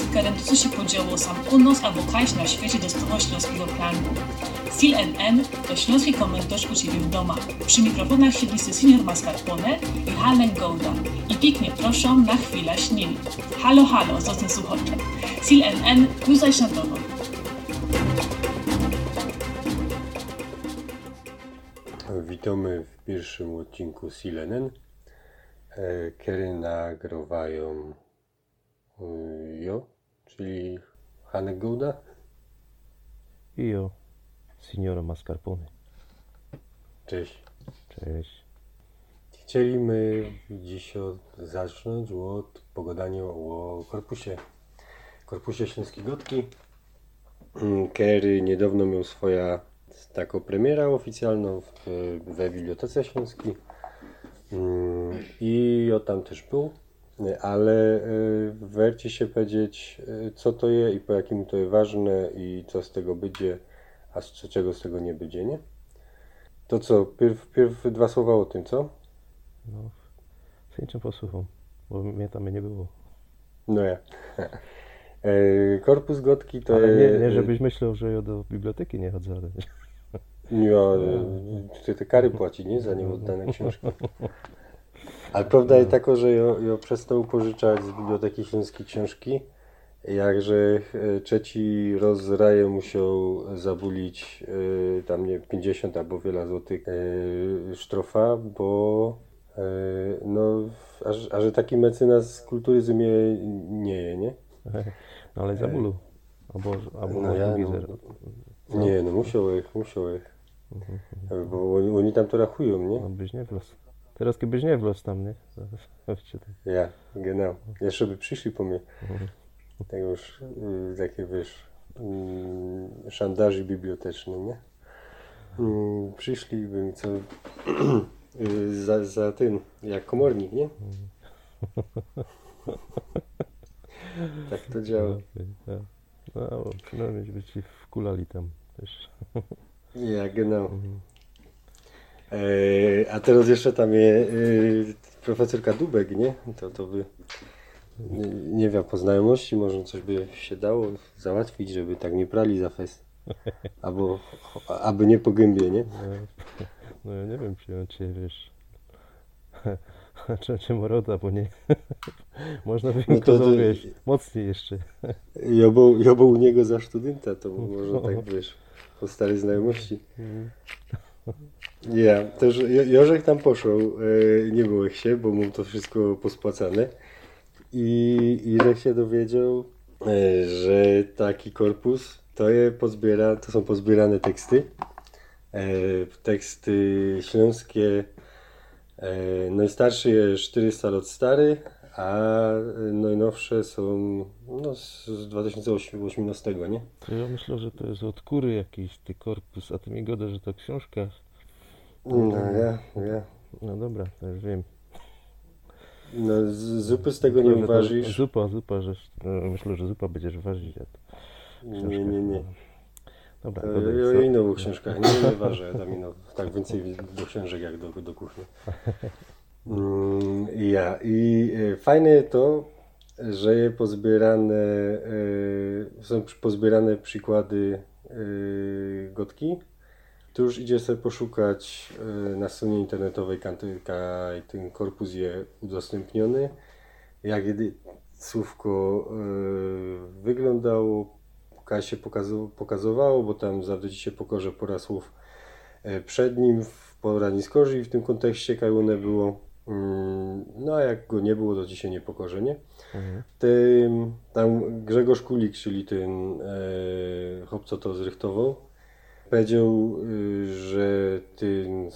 którym co się podziało sam nas albo kaś na świecie dostało śląskiego klangu. Sil NN to śląski komentarz u Ciebie w doma. Przy mikrofonach siedlisty senior Mascarpone i Halen Golda. I pięknie proszę na chwilę śnili. Halo, halo, zostań słuchacze. Sil NN, już na dono. Witamy w pierwszym odcinku Silenen, e, który nagrywają jo, czyli Hanek Gouda. Io, signora Mascarpone. Cześć. Cześć. Chcieliśmy dziś od, zacząć od pogadania o korpusie. Korpusie Śląskiej Gotki, mm, który niedawno miał swoja taką premiera oficjalną w, we Bibliotece Śląskiej. Mm, I o tam też był, ale y, wercie się powiedzieć, y, co to jest i po jakim to jest ważne i co z tego będzie, a z czego z tego nie będzie, nie? To co, pierw, pierw dwa słowa o tym, co? No, z chęcią posłucham, bo mnie tam nie było. No ja. E, Korpus Gotki to Ale nie, nie żebyś myślał, że ja do biblioteki nie chodzę, ale... Nie, ty te kary płaci, nie? Za nieoddane książki. Ale prawda jest taka, że ja, ja przestał pożyczać z Biblioteki Śląskiej książki, jakże e, trzeci rajem musiał zabulić e, tam nie 50 albo wiele złotych e, sztrofa, bo e, no, a, że- a że taki mecenas kulturyzm je nie je, nie? No ale za bólu. Albo, albo No no ja, no. zero. Nie, no musiał ich, musiał ich. Bo oni, oni tam to rachują, nie? No byś nie wlazł. Teraz kiedyś nie wlazł tam, nie? Tak. Ja, genau. Jeszcze by przyszli po mnie. Tak już, y, takie wiesz, y, szantaży biblioteczne, nie? Y, przyszli by mi co y, za, za tym, jak komornik, nie? Tak to działa. No, no bo przynajmniej by ci wkulali tam też. Ja, genau. E, a teraz jeszcze tam jest y, profesorka Dubek, nie? To, to by, nie, wiem, po znajomości może coś by się dało załatwić, żeby tak nie prali za fest. Albo, aby nie po gębie, nie? No, no ja nie wiem, czy on cię, wiesz... Czy cię moroda, bo nie... Można by No to- to, to- wiesz, mocniej jeszcze. Ja był, ja był u niego za studenta, to może tak, wiesz, po starej znajomości. Ja, też Jo- Jorzek tam poszł, e, nie ich się, bo mu to wszystko pospłacane. I, i że się dowiedział, e, że taki korpus to, je pozbiera, to są pozbierane teksty. E, teksty śląskie. Najstarszy jest 400 lat stary, a najnowsze są no, z z 2018, nie? Ja myślę, że to jest od kury jakiś ty korpus, a ty mi goda, że to książka. No ja, ja. No dobra, to już wiem. No, z, zupy z tego nie to uważysz. Zupa, zupa, że... no, Myślę, że zupa będziesz ważyć. A to Nie, nie, nie. Dobra, Ja, dodaj, ja co? inną książkach nie, nie ważę, tam ino, tak więcej do książek jak do, do kuchni. Mm, ja. I e, fajne to, że je pozbierane, e, są pozbierane przykłady e, gotki. Tu już idzie sobie poszukać e, na stronie internetowej Kantyka i ten korpus jest udostępniony. Jak słówko e, wyglądało, się pokazywało, bo tam zawdzięczy się pokorze pora słów e, przed nim, w pora niskorzy i w tym kontekście kajune było. Mm, No a jak go nie było, to się nie pokorze, nie? Mhm. Tym, tam Grzegorz Kulik, czyli ten e, chłop, co to zrychtował, powiedział, y, że ten y,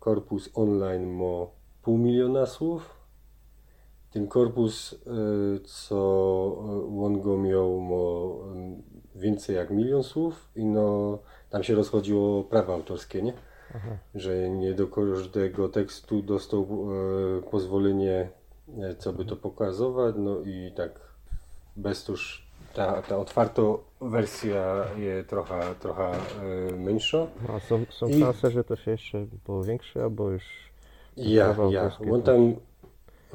korpus online ma pół miliona słów. Ten korpus, y, co on go miał, ma więcej jak milion słów i no, tam się rozchodziło prawa autorskie, nie? Aha. Że nie do każdego tekstu dostał pozwolenie, co by to pokazywać, no i tak bez tuż ta, ta otwarta wersja jest trochę, trochę e, mniejsza. No, a są, są I- szanse, że to się jeszcze powiększy, albo już... Ja, ja. On tam,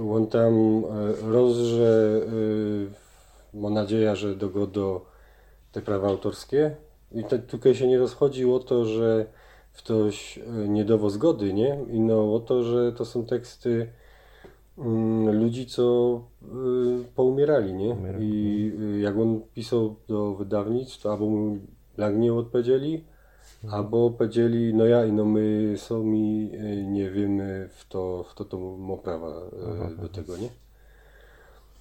on tam e, rozrze e, mam nadzieję, że dogodo te prawa autorskie. I te, tutaj się nie rozchodzi o to, że ktoś e, nie dało zgody, nie? I no o to, że to są teksty ludzi, co y, poumierali, nie? Umierali. I y, jak on pisał do wydawnictw, to albo mu jak nie odpowiedzieli, albo powiedzieli, no ja i no my sami y, nie wiemy w to, w to, to ma prawa do tego, nie?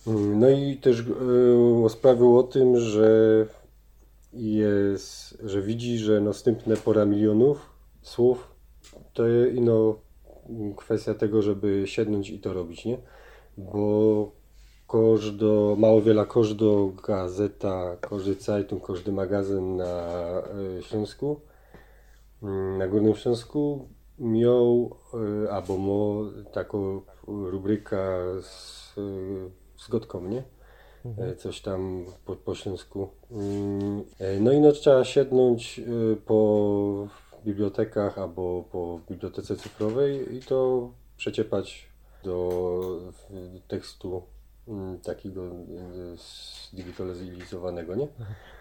Mm, No i też sprawił o tym, że jest, że widzi, że następne pora milionów słów to ino kwestia tego, żeby siednąć i to robić, nie? Bo każdo, mało wiele każda gazeta, każdy Zeitung, każdy magazyn na y, Śląsku, mm, na Górnym Śląsku miał y, albo ma taką rubrykę z, y, z gotką, nie? E, coś tam po, po śląsku. Mm, e, No i no trzeba siednąć po bibliotekach albo po bibliotece cyfrowej i to przeciepać do tekstu mm, takiego y, zdigitalizowanego, nie?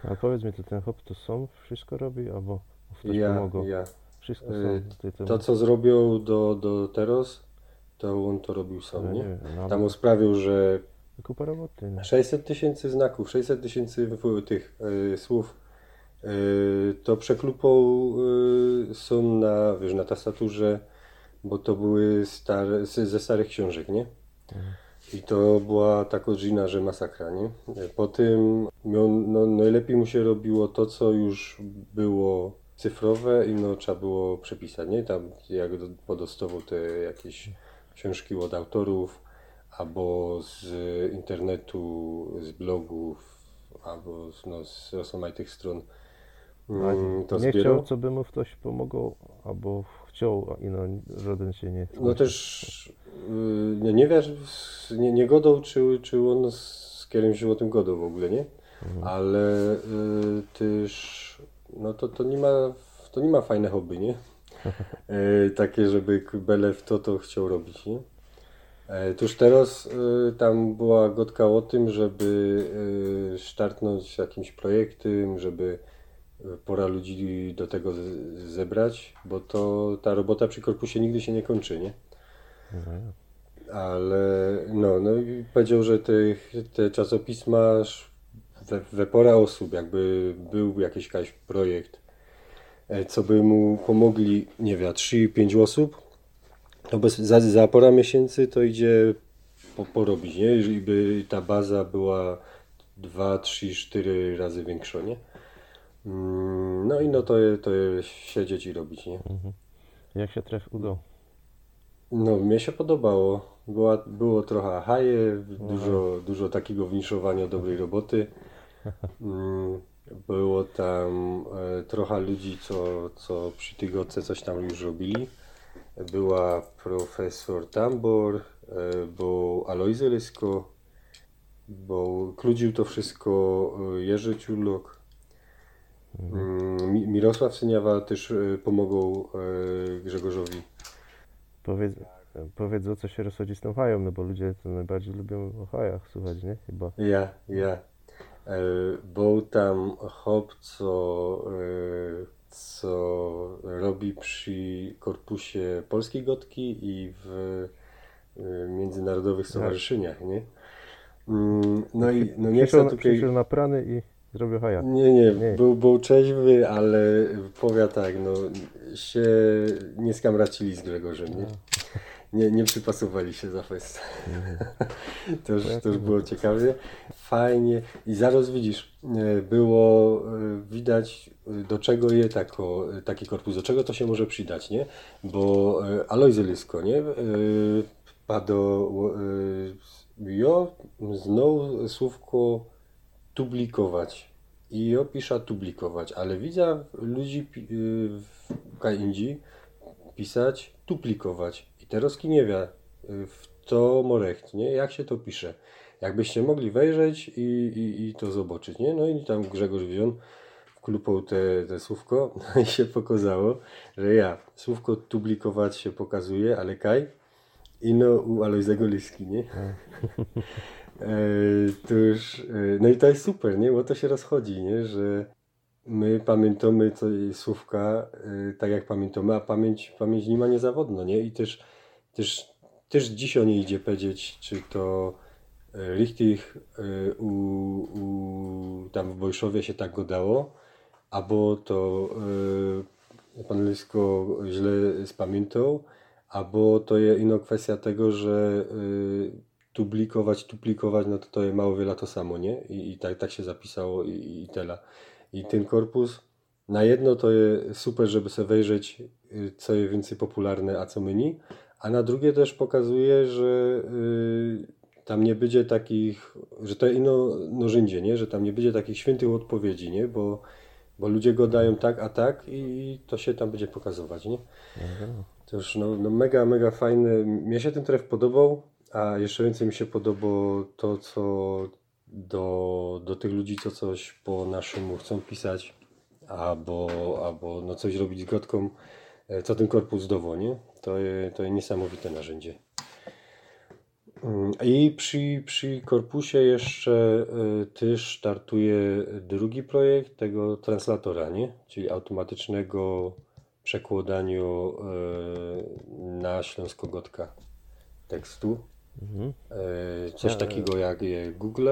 A powiedz mi, to ten hop to sam wszystko robi, albo ktoś Ja, pomogł? ja. Wszystko sam. Ty, ty, To co zrobił do, do teraz, to on to robił no, sam, nie nie? wiem, no, Tam on sprawił, że kupa roboty. No. 600 tysięcy znaków, 600 tysięcy tych y, słów. Y, to przeklupą y, są na, wiesz, na tastaturze, bo to były stare, ze starych książek, nie? I to była tak godzina, że masakra, nie? Po tym miał, no, najlepiej mu się robiło to, co już było cyfrowe i no, trzeba było przepisać, nie? Tam jak do- podostawał te jakieś książki od autorów, albo z internetu, z blogów, albo no, z rozmaitych stron nie zbierał. chciał, co by mu ktoś pomogł, albo chciał, i no żaden się nie No też y, nie, nie wiesz, nie, nie godą, czy, czy on z kimś o tym godą w ogóle, nie? Ale y, też, no to, to nie ma, to nie ma fajne hobby, nie? Y, takie, żeby bele w to, to chciał robić, nie? E, Tuż teraz tam była gotka o tym, żeby startnąć jakimś projektem, żeby pora ludzi do tego zebrać, bo to ta robota przy korpusie nigdy się nie kończy, nie? No, ja. Ale no, no i powiedział, że te, te czasopisma we, we pora osób, jakby był jakiś, jakiś projekt, e, co by mu pomogli, nie wiem, 3-5 osób, to bez, za, za pora miesięcy to idzie po, porobić, nie? Jeżeli by ta baza była 2, 3, 4 razy większa, nie? Mm, No i no to, to siedzieć i robić, nie? Jak się tref udał? No, mnie się podobało. Była, było trochę haje, dużo, dużo takiego wniszowania dobrej roboty. Mm, Było tam e, trochę ludzi, co, co przy tygodce coś tam już robili. Była profesor Tambor, e, był Alojzy Lysko, bo kludził to wszystko e, Jerzy Ciurlok. Mi- Mirosław Syniawa też e, pomogą e, Grzegorzowi. Powiedz, powiedz o co się rozchodzi z tą hają, no bo ludzie to najbardziej lubią o hajach słuchać, nie? Chyba. Ja, ja. E, Był tam hop, co, co robi przy korpusie Polskiej Gotki i w międzynarodowych stowarzyszeniach, nie? Mm, No i no nie chcę tutaj... przyszedł na prany i zrobił haja. Nie, nie, Nie. Był, był trzeźwy, ale powiem tak, no się nie skamracili z Grzegorzem, nie? Nie, nie przypasowali się za fest. to, już, to już było ciekawie. Fajnie. I zaraz widzisz, e, było e, widać e, do czego je tako, taki korpus, do czego to się może przydać, nie? Bo Alojzy Lysko, nie? Pado, jo, znowu słówko publikować. I ja piszę publikować, ale widzę ludzi y, w Kaindzi pisać duplikować. I teraz nie wie y, w to morecht, nie? Jak się to pisze. Jakbyście mogli wejrzeć i, i, i to zobaczyć, nie? No i tam Grzegorz wziął, wklupał te, te słówko i się pokazało, że ja, słówko duplikować się pokazuje, ale kaj, i no u Alojzego Liski, nie? E, to już, e, no i to jest super, nie? Bo to się rozchodzi, nie? Że my pamiętamy co słówka e, tak jak pamiętamy, a pamięć, pamięć nie ma niezawodno, nie? I też, też, też dziś o niej idzie powiedzieć, czy to richtig e, u, u, tam w Bojszowie się tak go dało, albo to e, pan Lysko źle spamiętał, albo to jest ino kwestia tego, że y, duplikować, duplikować, no to to jest mało wiele to samo, nie? I, i tak, tak się zapisało i, i tyle. I ten korpus na jedno to jest super, żeby sobie wejrzeć, y, co jest więcej popularne, a co mniej, a na drugie też pokazuje, że y, tam nie będzie takich, że to ino narzędzie, nie? Że tam nie będzie takich świętych odpowiedzi, nie? Bo, bo ludzie go dają tak, a tak i to się tam będzie pokazywać, nie? No, To już no, no mega, mega fajny. Mnie się ten tref podobał, a jeszcze więcej mi się podobało to, co do, do tych ludzi, co coś po naszemu chcą pisać, albo, albo no coś robić z gotką, e, co ten korpus dowo, nie? To jest, to jest niesamowite narzędzie. Mm, I przy, przy korpusie jeszcze y, też startuje drugi projekt tego translatora, nie? Czyli automatycznego przekładaniu y, na śląskogotka tekstu. Mhm. Y, Coś Ja- takiego jak Google.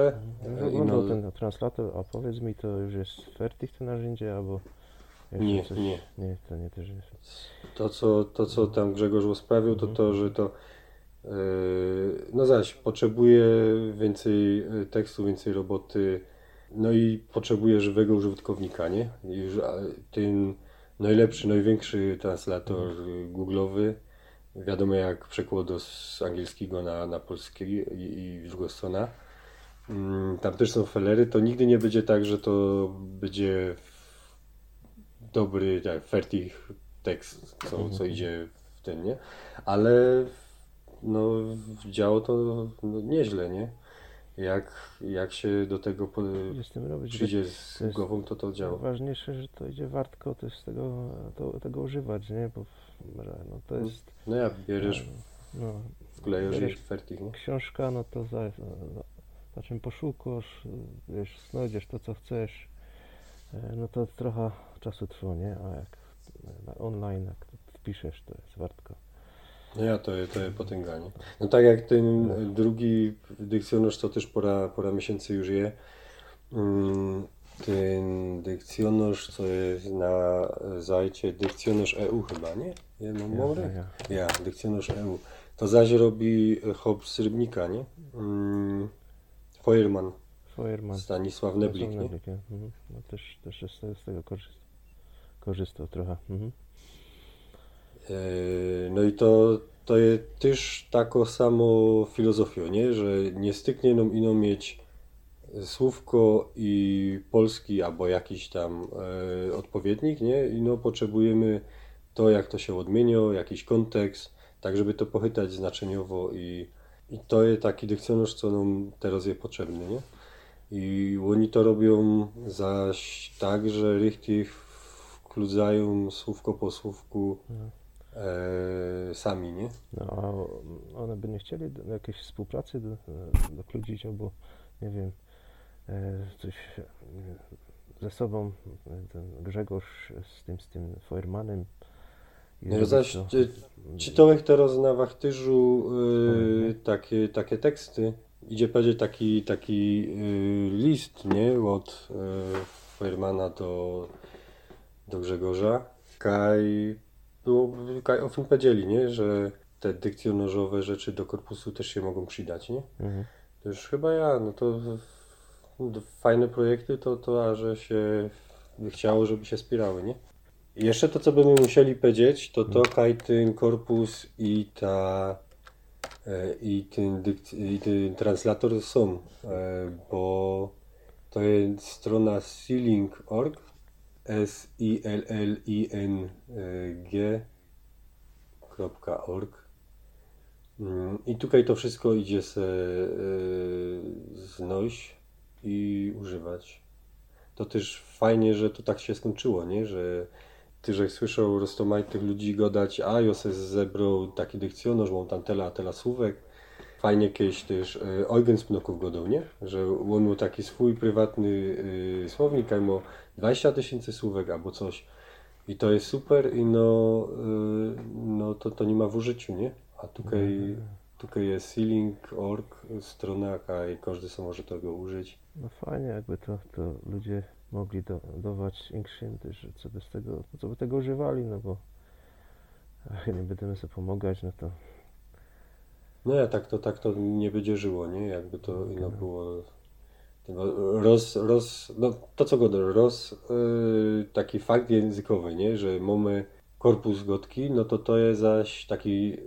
No, oglądał ino- ten translator, a powiedz mi, to już jest fertig to narzędzie, albo Nie, coś? nie. Nie, to nie też jest. To co, to, co tam Grzegorz usprawił, to to, że to no zaś potrzebuje więcej tekstu, więcej roboty, no i potrzebuje żywego użytkownika, nie? Już ten najlepszy, największy translator yy, googlowy, wiadomo jak przekładu z angielskiego na, na polski i, i w drugą stronę. Mm, Tam też są felery, to nigdy nie będzie tak, że to będzie dobry, tak, fertig tekst, co, co idzie w ten, nie? Ale no, działo to no, nieźle, nie? Jak, jak się do tego po, robić. przyjdzie to z głową, to to działa. Ważniejsze, że to idzie wartko też tego, to, tego używać, nie? Bo no, to jest No ja bierzesz, no, wklejesz i bierzesz fertig, książka, no to za, za, za czym poszukasz, wiesz, znajdziesz to, co chcesz, e, no to trochę czasu trwa, nie? A jak online, jak to wpiszesz, to jest wartko. No ja to, to jest potęganie. No tak jak ten drugi dykcjonarz, co też pora, pora miesięcy już je, mm, ten dykcjonarz, co jest na zajcie, dykcjonarz EU chyba, nie? Ja mam Ja, ja. Ja, dykcjonarz EU. To zaś robi hop z Rybnika, nie? Mm, Feuerman, Feuerman. Stanisław Neblik, nie? Neblik, nie? Mhm. No też, też z tego, z tego korzystał, korzystał trochę. Mhm. E, No i to, to jest też taką samo filozofią, nie? że nie styknie nam ino mieć słówko i polski albo jakiś tam e, odpowiednik, nie? I no potrzebujemy to, jak to się odmienia, jakiś kontekst, tak żeby to pochytać znaczeniowo i, i to jest taki dykcjonarz, co nam teraz jest potrzebny, nie? I oni to robią zaś tak, że richtig wkludzają słówko po słówku e, sami, nie? No a one by nie chcieli do jakiejś współpracy do, dokludzić, albo nie wiem, e, coś e, ze sobą, e, ten Grzegorz z tym, z tym Feuermanem. No zaś to- czy- czytałeś teraz na wachtyżu y, takie, takie teksty. Idzie powiedzieć taki, taki list, nie? Od y, Feuermana do, do Grzegorza. Kaj, było, kaj o tym powiedzieli, nie? Że te dykcjonarzowe rzeczy do korpusu też się mogą przydać, nie? Mhm. To już chyba ja, no to fajne projekty, to, to a że się chciało, żeby się spierały, nie? I jeszcze to, co byśmy musieli powiedzieć, to to kaj ten korpus i ta e, i ten, dykt, i ten translator są, e, bo to jest strona sealing.org s i l l i n g .org Mm, I tutaj to wszystko idzie se y, znosić i używać. To też fajnie, że to tak się skończyło, nie? Że ty, żeś słyszał roztomaj tych ludzi gadać, a ja zebrał taki dykcjonarz, mam tam tyle, a tyle słówek. Fajnie kiedyś też e, Eugen Spnoków godał, nie? Że on miał taki swój prywatny e, słownik, a miał 20 tysięcy słówek albo coś. I to jest super i no, e, no to, to nie ma w użyciu, nie? A tutaj, tutaj jest Sealing.org, strona, i każdy sobie może tego użyć. No fajnie, jakby to, to ludzie mogli do, dawać że co by z tego, co by tego używali, no bo ach, nie będziemy sobie pomagać, no to No ja tak to, tak to nie będzie żyło, nie? Jakby to no, było tego roz, roz, no to co go roz, yy, taki fakt językowy, nie? Że mamy korpus gotki, no to to jest zaś taki yy,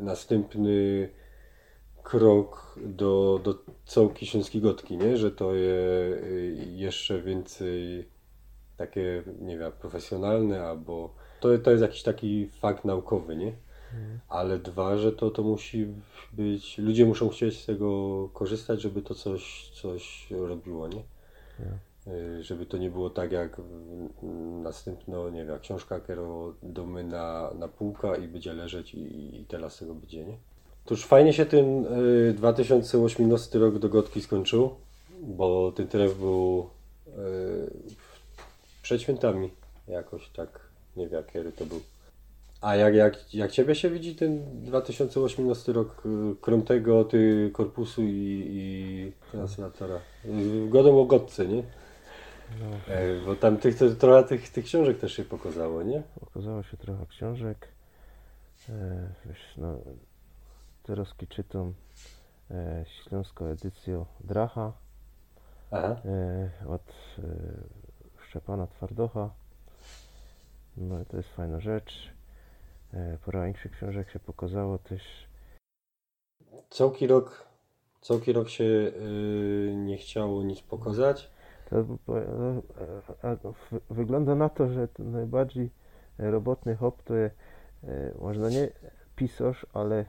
następny krok do, do całki śląskiej gotki, nie? Że to jest yy, jeszcze więcej takie, nie wiem, profesjonalne albo to, to jest jakiś taki fakt naukowy, nie? Ale dwa, że to, to musi być, ludzie muszą chcieć z tego korzystać, żeby to coś, coś robiło, nie? Y, Żeby to nie było tak jak mm, następno, nie wiem, książka, którą domy na, na półka i będzie leżeć i, i teraz tego będzie, nie? To już fajnie się ten y, 2018 rok do Gotki skończył, bo ten tref był y, przed świętami jakoś tak, nie wiem, kiedy to był. A jak, jak, jak Ciebie się widzi ten 2018 rok, y, krom tego, ty korpusu i, i translatora? Y, Godą o Gotce, nie? no, E, Bo tam tych, to, trochę tych, tych książek też się pokazało, nie? okazało się trochę książek. E, wiesz, no, teraz czytam e, śląską edycję Dracha Aha. e, od e, Szczepana Twardocha. No to jest fajna rzecz. E, pora większych książek się pokazało też Całki rok, całki rok się y, nie chciało nic pokazać. To, no, wygląda na to, że najbardziej robotny hop to jest, można nie pisarz, ale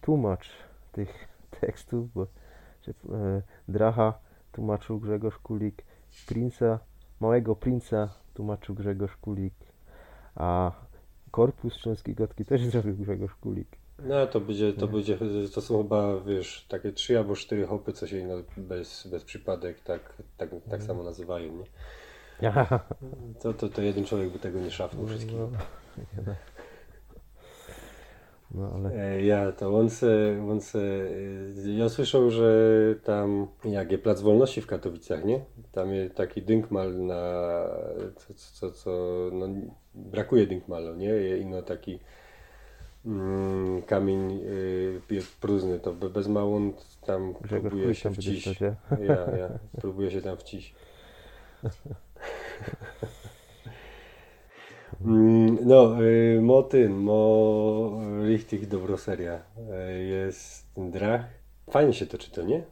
tłumacz tych tekstów, bo e, Dracha tłumaczył Grzegorz Kulik, Princa, Małego Princa tłumaczył Grzegorz Kulik, a Korpus Śląskiej Gotki też zrobił Grzegorz Kulik. No to będzie, to będzie, to są chyba, wiesz, takie trzy albo cztery hopy, co się no, bez, bez przypadek tak, tak, tak samo nazywają, nie? To, to, to jeden człowiek by tego nie szafnął wszystkiego. No, da. No ale E, Ja to on se, on se, e, ja słyszał, że tam, jak jest Plac Wolności w Katowicach, nie? Tam jest taki dynkmal na, co, co, co no, brakuje dynkmalu, nie? Ino taki mm, kamień y, próżny, to be- bez małą tam Grzegorz próbuje się tam będzie wciś. stać, nie? Ja, ja, próbuję się tam wciś. Mm, No, y, mo ten, mo richtig dobro seria. Y, Jest drach. Fajnie się to czyta, nie?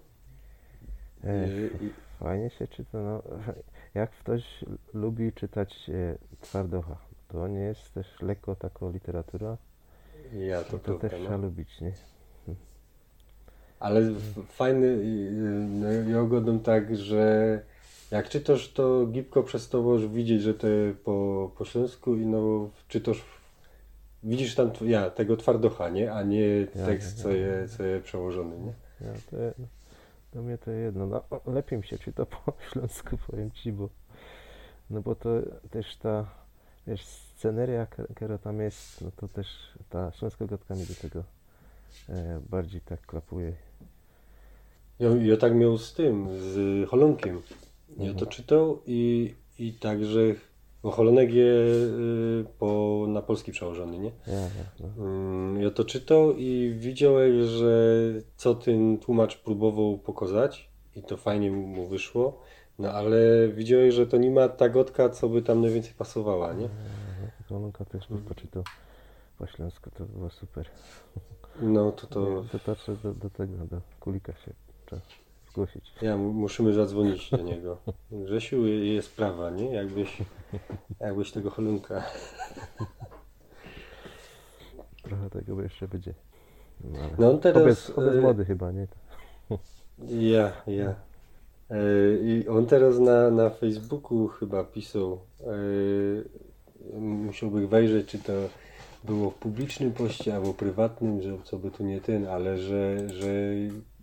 E, Y, Fajnie się czyta. No, jak ktoś lubi czytać e, Twardocha, to nie jest też lekko taka literatura. Ja to, To, to prawda, też no. trzeba lubić, nie? Ale f- fajny, no, ja oglądam tak, że jak czytasz to gibko przez to możesz widzieć, że to po, po śląsku i no czytasz, widzisz tam ja, tego twardocha, nie? A nie Ja, tekst, ja, co ja, jest co je przełożony, nie? Ja, to, je- do mnie to jedno. No, lepiej mi się czyta po śląsku, powiem Ci, bo no bo to też ta, wiesz, sceneria, która tam jest, no to też ta śląska gotka mi do tego e, bardziej tak klapuje. Ja, ja tak miał z tym, z Holonkiem. Ja Mhm. to czytał i, i także, bo Holonek jest y, po, na polski przełożony, nie? Ja, ja. Mm, Ja to czytał i widziałem, że co ten tłumacz próbował pokazać i to fajnie mu wyszło, no ale widziałem, że to nie ma ta gotka, co by tam najwięcej pasowała, nie? Też Mhm. bym poczytał po śląsku, to było super. No to to to, do, do tego, do kulika się trzeba zgłosić. ja mu- musimy zadzwonić do niego. Grzesiu, jest sprawa, nie? Jakbyś, jakbyś tego Holunka. Trochę tego jeszcze będzie. No, No on teraz... Wobec e, mody chyba, nie? Ja, ja. E, I on teraz na, na Facebooku chyba pisał, e, musiałbym wejrzeć, czy to było w publicznym poście albo prywatnym, że co by tu nie ten, ale że, że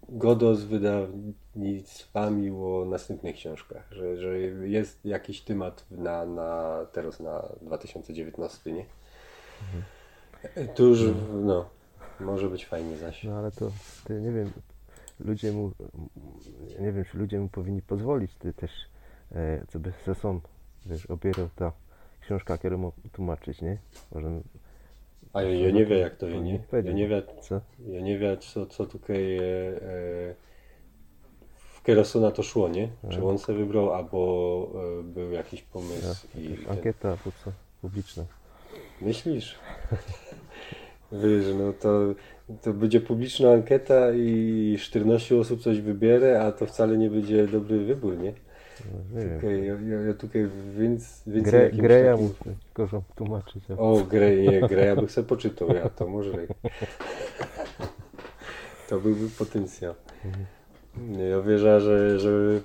Godo z wydawnictwami o następnych książkach, że, że jest jakiś temat na, na teraz na 2019, nie? Tu już, no, może być fajnie zaś. No ale to, ty, nie wiem, ludzie mu, nie wiem, czy ludzie mu powinni pozwolić, ty też, e, co by ze są, wiesz, opierał ta książka, którą tłumaczyć, nie? Może, A ja, ja nie wiem jak to, ja nie, ja Powiedział. nie wiem, co? ja nie wiem co, co tutaj e, e, w Kerosu na to szło, nie? Czy on sobie wybrał, albo e, był jakiś pomysł i Jakaś ten- ankieta, publiczna. Myślisz? Wiesz, no to, to będzie publiczna ankieta i 14 osób coś wybierze, a to wcale nie będzie dobry wybór, nie? No, nie ja, ja, ja tutaj więc, więcej Gre, jakimś Greja takim- mu gorzą tłumaczyć. O, Grej, nie, Greja bych sobie poczytał, ja to może. To byłby potencjał. Ja wierzę, że, że,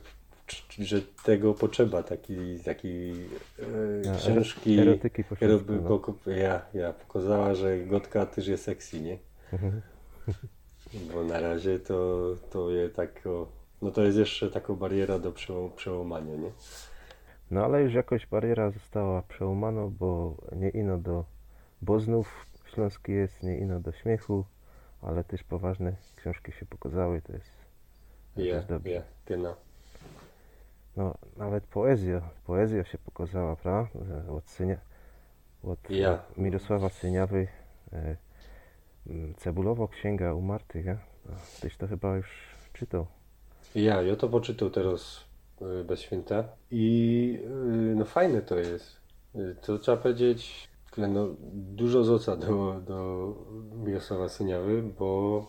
że tego potrzeba, taki, taki e, książki. erotyki po Kiedy śląsku, by no. ja, ja pokazała, że gotka też jest sexy, nie? Mhm. Bo na razie to, to jest tak, o, no to jest jeszcze taka bariera do przełamania, nie? No ale już jakoś bariera została przełamana, bo nie ino do Boznów śląski jest, nie ino do śmiechu, ale też poważne książki się pokazały, to jest, to Ja, jest dobrze. ja, genau. No nawet poezja, poezja się pokazała, prawda? Od, Synia, od Ja. Mirosława Syniawy, e, Cebulowo Księga Umartych, ja? No, Tyś to chyba już czytał. Ja, ja to poczytał teraz y, bez święta i y, no fajne to jest. To trzeba powiedzieć, no, dużo zoca do, do Mirosława Syniawy, bo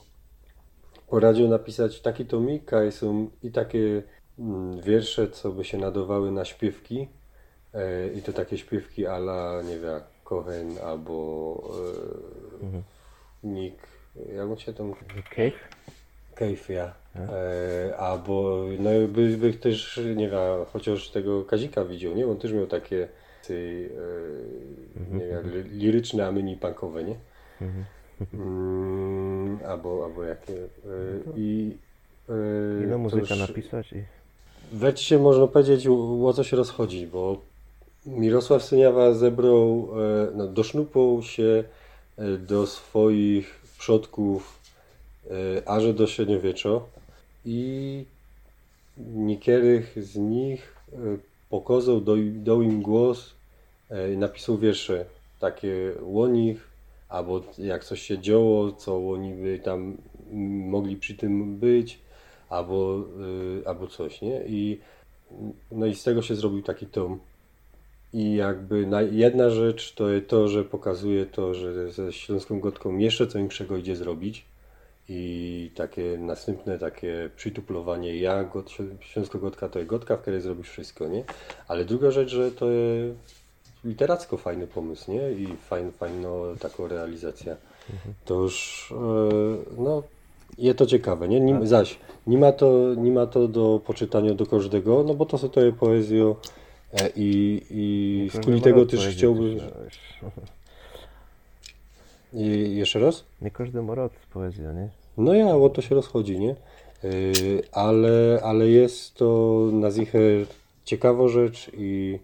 poradził napisać taki tomik, a są i takie mm, wiersze, co by się nadawały na śpiewki e, i to takie śpiewki ala, nie wiem, Cohen albo e, Nick, jak on się tam Cave? Ja. E, albo, no by, by też, nie wiem, chociaż tego Kazika widział, nie? On też miał takie, e, nie wiem, li- liryczne, a mini punkowe, nie? Mm, albo, albo jakie. E, I e, to muzyka napisać i Wręcz się można powiedzieć, o co się rozchodzi, bo Mirosław Syniawa zebrał, e, no, dosznupał się e, do swoich przodków e, aż do średniowiecza i niektórych z nich e, pokazał, dał, im głos e, i napisał wiersze takie o nich, albo jak coś się działo, co oni by tam mogli przy tym być, albo, albo coś, nie? I, no i z tego się zrobił taki tom. I jakby na, jedna rzecz to jest to, że pokazuje to, że ze Śląską Gotką jeszcze co większego idzie zrobić. I takie następne takie przytuplowanie ja, got, Śląsko Gotka to jest Gotka, w której zrobisz wszystko, nie? Ale druga rzecz, że to jest literacko fajny pomysł, nie? I fajn, fajna taka realizacja. To już, e, no, jest to ciekawe, nie? Nim, zaś, nie ma, to, nie ma to do poczytania do każdego, no bo to są to jest poezjo e, i, i z tego też chciałbym... I, jeszcze raz? Nie każdy ma rod poezja, nie? No ja, o to się rozchodzi, nie? Yy, ale, ale jest to na zichę ciekawa rzecz i,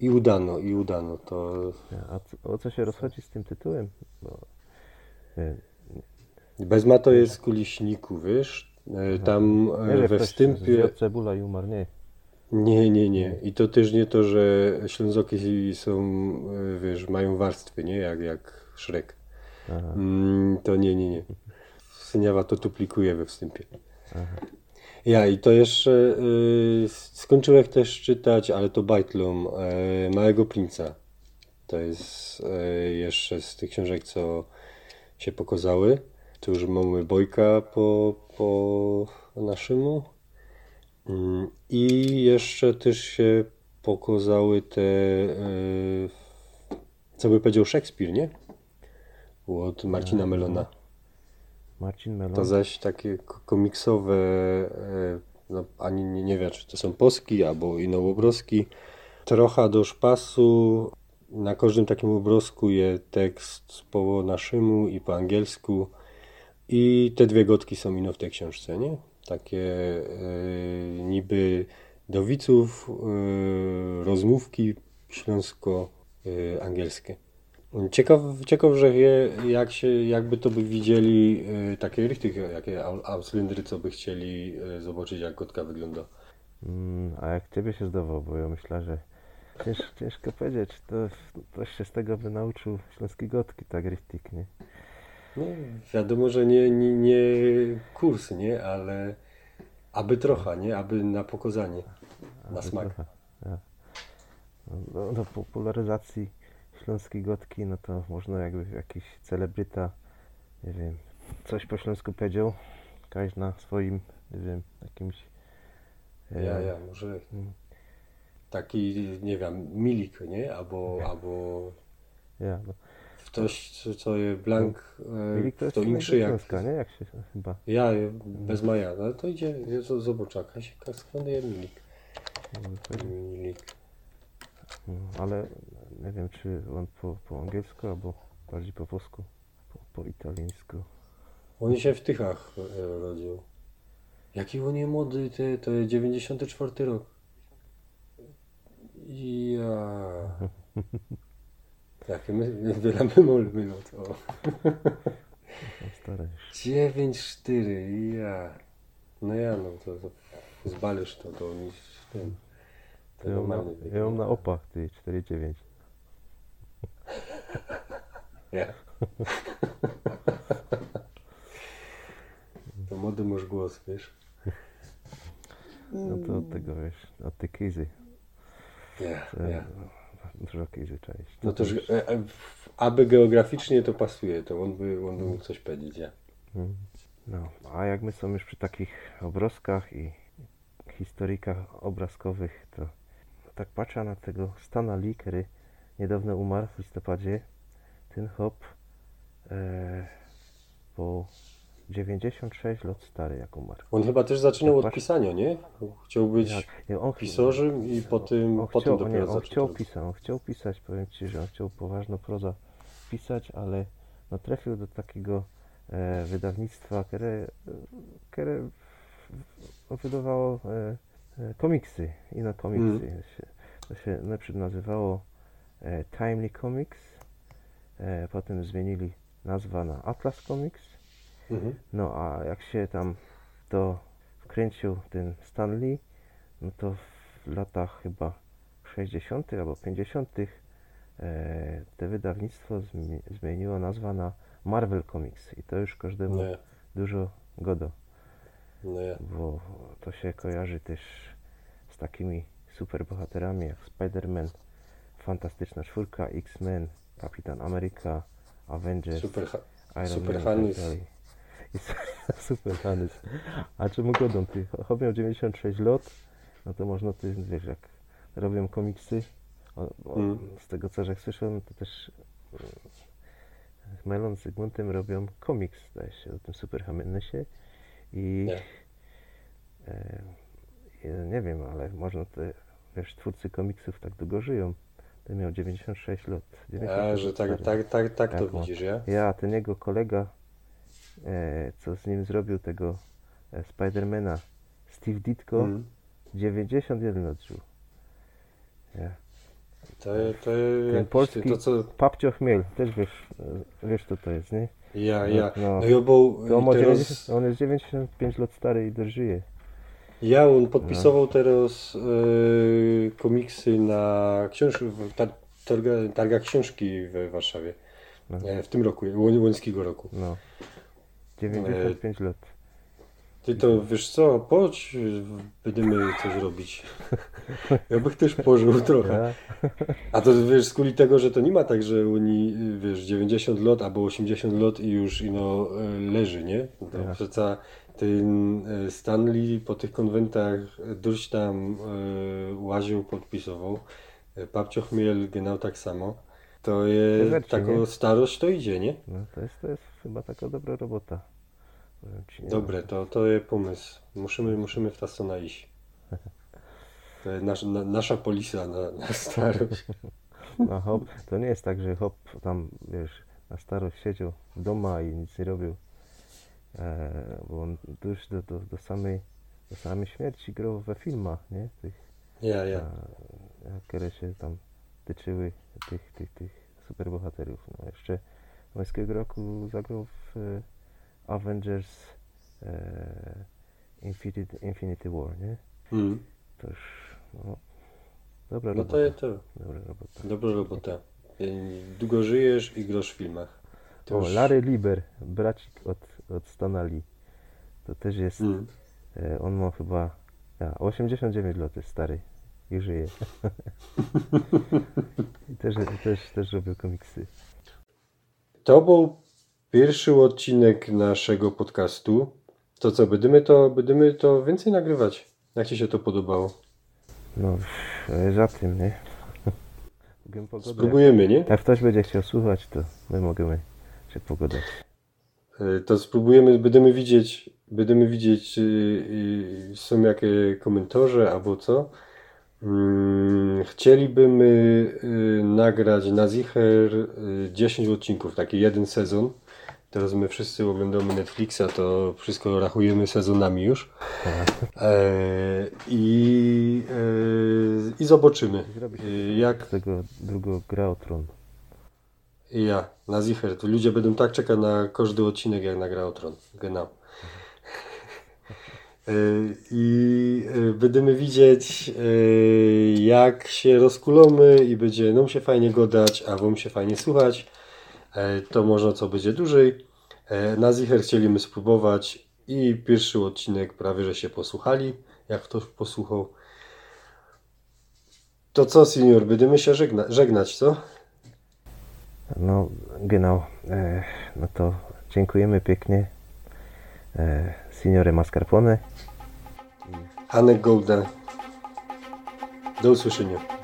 i udano, i udano. To A co, o co się rozchodzi z tym tytułem? Bo, e, bez ma to jest kuliśniku, wiesz? Yy, Tam nie, yy, że we wstępie... cebula i umarł, nie. Nie, nie, nie. I to też nie to, że Ślązoki są, wiesz, mają warstwy, nie? Jak, jak Szrek. Aha. Mm, to nie, nie, nie. Syniawa to duplikuje we wstępie. Ja i to jeszcze y, skończyłem też czytać, ale to Bajtlum, y, Małego Princa. To jest y, jeszcze z tych książek, co się pokazały. Tu już mamy Bojka po, po naszemu. Mm, I jeszcze też się pokazały te, y, co by powiedział Szekspir, nie? Od Marcina Melona. Marcin Melon. To zaś takie komiksowe, e, no, ani nie, nie wiem, czy to są poski albo inowobroski. Trochę do szpasu, na każdym takim obrozku jest tekst po naszemu i po angielsku. I te dwie gotki są ino w tej książce, nie? Takie e, niby do widzów e, rozmówki śląsko-angielskie. Ciekaw, ciekaw, że wie, jak się, jakby to by widzieli e, takie rychty, jakie Au- Ausländery, co by chcieli e, zobaczyć, jak gotka wygląda. Mm, a jak ciebie się zdawało? Bo ja myślę, że cięż, ciężko powiedzieć, to ktoś się z tego by nauczył śląskiej gotki, tak richtig, nie? No, wiadomo, że nie, nie, nie kurs, nie? Ale aby trochę, nie? Aby na pokazanie, na Ale smak. trochę, ja. No, do, do popularyzacji śląskiej gotki, no to można jakby jakiś celebryta, nie wiem, coś po śląsku powiedział, kaś na swoim, nie wiem, jakimś... e, Ja, ja, może taki, nie wiem, milik, nie? Albo, albo Ja, no. ktoś, co, co je blank, e, Milik to to inszy jak... Śląska, nie? Jak się chyba... Ja, bez maja, no to idzie, je- z- zobacz, jaka się skąduje milik. Milik. No, ale nie wiem, czy on po, po angielsku, albo bardziej po polsku, po, po italiańsku. On się w Tychach e, rodził. Jaki on jest młody, ty, to jest 94 rok. Ja. Jakie my, wiele mymol minut. O. No, stare już. 9-4, ja. No ja, no to, to zbalisz to, to ten. To ja mam na, ja mam na opach, ty, 4,9. Ja. To młody masz głos, wiesz? No to od tego, wiesz, od tej kizy. To ja. Dużo kizy część. No to, e, e, aby geograficznie to pasuje, to on by, on by mógł coś powiedzieć, ja. Mm. No, a jak my są już przy takich obrazkach i historykach obrazkowych, to tak patrzę na tego Stana Lee, który niedawno umarł w listopadzie. Ten hop e, po 96 lat stary jak umarł. On chyba też zaczynał Tak, od patrz. pisania, nie? Chciał być Jak, nie, on, pisarzem i potem, on, potem chciał, dopiero nie, on chciał pisać, on chciał pisać, powiem Ci, że on chciał poważną prozę pisać, ale no, trafił do takiego e, wydawnictwa, które, które wydawało e, e, komiksy, ino komiksy. Mhm. Się, to się najpierw nazywało e, Timely Comics, e, potem zmienili nazwę na Atlas Comics, Mhm. no a jak się tam to wkręcił ten Stanley, no to w latach chyba 60. albo 50. E, te wydawnictwo zmi- zmieniło nazwę na Marvel Comics i to już każdemu ja, dużo godo, no ja. bo to się kojarzy też z takimi superbohaterami jak Spider-Man, Fantastyczna Czwórka, X-Men, Kapitan Ameryka, Avengers, Super, Iron Super Man, Hannes. tak dalej. I s- super Hannes. A czemu godą ty? Miał 96 lat, no to można ty, wiesz, jak robią komiksy, o, o, Mm. z tego co żech słyszałem, to też mm, Melon z Zygmuntem robią komiks, zdaje się, o tym Super Hannesie i Nie. e, nie wiem, ale można te, wiesz, twórcy komiksów tak długo żyją. Ten miał 96 lat. A, 96 że tak, stary. tak, tak, tak to ma- widzisz, ja? Ja, ten jego kolega, e, co z nim zrobił tego e, Spidermana, Steve Ditko, Mhm. 91 lat żył. Ja. To, to, Ten polski to co... Papcio Chmiel, też wiesz, e, wiesz co to jest, nie? Ja, No, ja. no. No i bo To on, ma teraz... 90, on jest 95 lat stary i dożyje. Ja, on podpisował teraz e, komiksy na książ... tar targa, targach książki w Warszawie. No. E, w tym roku, łoń- łońskiego roku. No. 95 lat. Ty to wiesz co, chodź, będziemy coś robić. Ja bych też pożył trochę. A to wiesz, z kuli tego, że to nie ma tak, że oni, wiesz, 90 lat albo 80 lat i już ino e, leży, nie? To Tak. przeca ten e, Stanley po tych konwentach dość tam e, łaził, podpisował. Papcio Chmiel genau tak samo. To jest taką starość to idzie, nie? No to jest, to jest chyba taka dobra robota. Dobre, to, to jest pomysł. Musimy, musimy w ta strona iść. To jest nasz, na, nasza polisa na, na starość. No hop, to nie jest tak, że hop tam, wiesz, na starość siedział w domu i nic nie robił. E, bo on już do, do, do, samej, do samej śmierci grał we filmach, nie? Tych, Ja, ja. a, które się tam tyczyły tych, tych, tych superbohaterów. No jeszcze Pańskiego roku zagrał w e, Avengers e, Infinity, Infinity War, nie? Mm. To już, no, dobra No robota. to to. Dobra robota. Dobra robota. Y, Długo żyjesz i grasz w filmach. To O, już- Larry Lieber, bracik od, od Stanali. To też jest, Mm. e, on ma chyba ja, 89 lat, jest stary i żyje. I też, też, też robił komiksy. To był pierwszy odcinek naszego podcastu. To co, będziemy to, będziemy to więcej nagrywać? Jak Ci się to podobało? No, e, za tym, nie? Spróbujemy, nie? Jak ktoś będzie chciał słuchać, to my możemy się pogadać. Y, To spróbujemy, będziemy widzieć, będziemy widzieć, czy y, są jakie komentarze albo co. Mm, Chcielibyśmy y, nagrać na Zicher y, 10 odcinków, taki jeden sezon. Teraz my wszyscy oglądamy Netflixa, to wszystko rachujemy sezonami już. E, I, e, I zobaczymy, y, jak tego drugiego gra o tron. i ja, na Zicher, to ludzie będą tak czekać na każdy odcinek, jak nagra o Tron. Genau. Y, I y, będziemy widzieć, jak się rozkulamy i będzie nam się fajnie godać, a wam się fajnie słuchać. E, To może co będzie dłużej. E, Na Zicher chcieliśmy spróbować i pierwszy odcinek prawie, że się posłuchali, jak ktoś posłuchał. To co, senior, będziemy się żegna żegnać, co? No, genau. E, no to dziękujemy pięknie. E, signore Mascarpone. Anek Golda. Do usłyszenia.